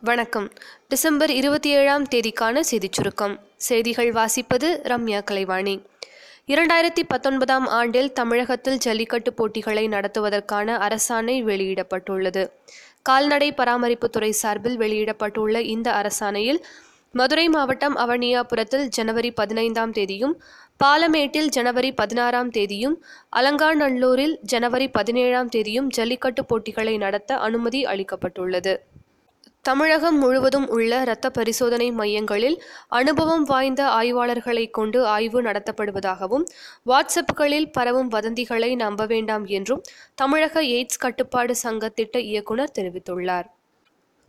வணக்கம். டிசம்பர் இருபத்தி ஏழாம் தேதிக்கான செய்திச் சுருக்கம். செய்திகள் வாசிப்பது ரம்யா கலைவாணி. இரண்டாயிரத்தி பத்தொன்பதாம் ஆண்டில் தமிழகத்தில் ஜல்லிக்கட்டு போட்டிகளை நடத்துவதற்கான அரசாணை வெளியிடப்பட்டுள்ளது. கால்நடை பராமரிப்புத்துறை சார்பில் வெளியிடப்பட்டுள்ள இந்த அரசாணையில் மதுரை மாவட்டம் அவனியாபுரத்தில் ஜனவரி பதினைந்தாம் தேதியும் பாலமேட்டில் ஜனவரி பதினாறாம் தேதியும் அலங்காநல்லூரில் ஜனவரி பதினேழாம் தேதியும் ஜல்லிக்கட்டு போட்டிகளை நடத்த அனுமதி அளிக்கப்பட்டுள்ளது. தமிழகம் முழுவதும் உள்ள இரத்த பரிசோதனை மையங்களில் அனுபவம் வாய்ந்த ஆய்வாளர்களை கொண்டு ஆய்வு நடத்தப்படுவதாகவும் வாட்ஸ்அப்புகளில் பரவும் வதந்திகளை நம்ப வேண்டாம் என்றும் தமிழக எய்ட்ஸ் கட்டுப்பாடு சங்க திட்ட இயக்குனர் தெரிவித்துள்ளார்.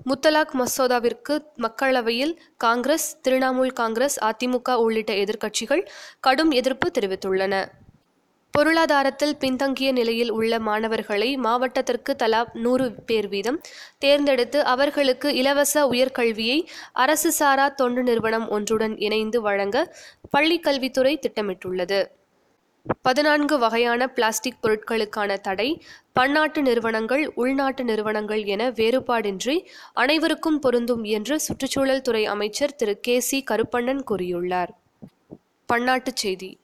முத்தலாக் மசோதாவிற்கு மக்களவையில் காங்கிரஸ் திரிணாமுல் காங்கிரஸ் அதிமுக உள்ளிட்ட எதிர்க்கட்சிகள் கடும் எதிர்ப்பு தெரிவித்துள்ளன. பொருளாதாரத்தில் பின்தங்கிய நிலையில் உள்ள மாணவர்களை மாவட்டத்திற்கு தலா நூறு பேர் வீதம் தேர்ந்தெடுத்து அவர்களுக்கு இலவச உயர்கல்வியை அரசு சாரா தொண்டு நிறுவனம் ஒன்றுடன் இணைந்து வழங்க பள்ளிக் கல்வித்துறை திட்டமிட்டுள்ளது. பதினான்கு வகையான பிளாஸ்டிக் பொருட்களுக்கான தடை பன்னாட்டு நிறுவனங்கள் உள்நாட்டு நிறுவனங்கள் என வேறுபாடின்றி அனைவருக்கும் பொருந்தும் என்று சுற்றுச்சூழல் துறை அமைச்சர் திரு கே சி கருப்பண்ணன் கூறியுள்ளார். பன்னாட்டுச் செய்தி.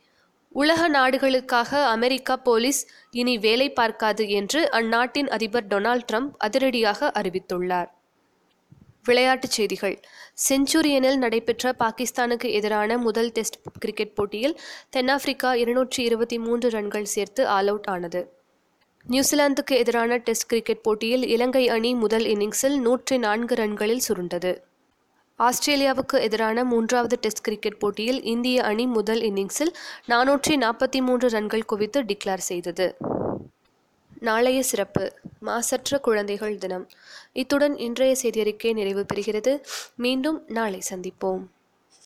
உலக நாடுகளுக்காக அமெரிக்கா போலீஸ் இனி வேலை பார்க்காது என்று அந்நாட்டின் அதிபர் டொனால்ட் ட்ரம்ப் அதிரடியாக அறிவித்துள்ளார். விளையாட்டுச் செய்திகள். செஞ்சுரியனில் நடைபெற்ற பாகிஸ்தானுக்கு எதிரான முதல் டெஸ்ட் கிரிக்கெட் போட்டியில் தென்னாப்பிரிக்கா இருநூற்றி இருபத்தி மூன்று ரன்கள் சேர்த்து ஆல் அவுட் ஆனது. நியூசிலாந்துக்கு எதிரான டெஸ்ட் கிரிக்கெட் போட்டியில் இலங்கை அணி முதல் இன்னிங்ஸில் நூற்றி நான்கு ரன்களில் சுருண்டது. ஆஸ்திரேலியாவுக்கு எதிரான மூன்றாவது டெஸ்ட் கிரிக்கெட் போட்டியில் இந்திய அணி முதல் இன்னிங்ஸில் நானூற்றி நாற்பத்தி மூன்று ரன்கள் குவித்து டிக்ளேர் செய்தது. நாளைய சிறப்பு. மாசற்ற குழந்தைகள் தினம். இத்துடன் இன்றைய செய்தியறிக்கை நிறைவு பெறுகிறது. மீண்டும் நாளை சந்திப்போம்.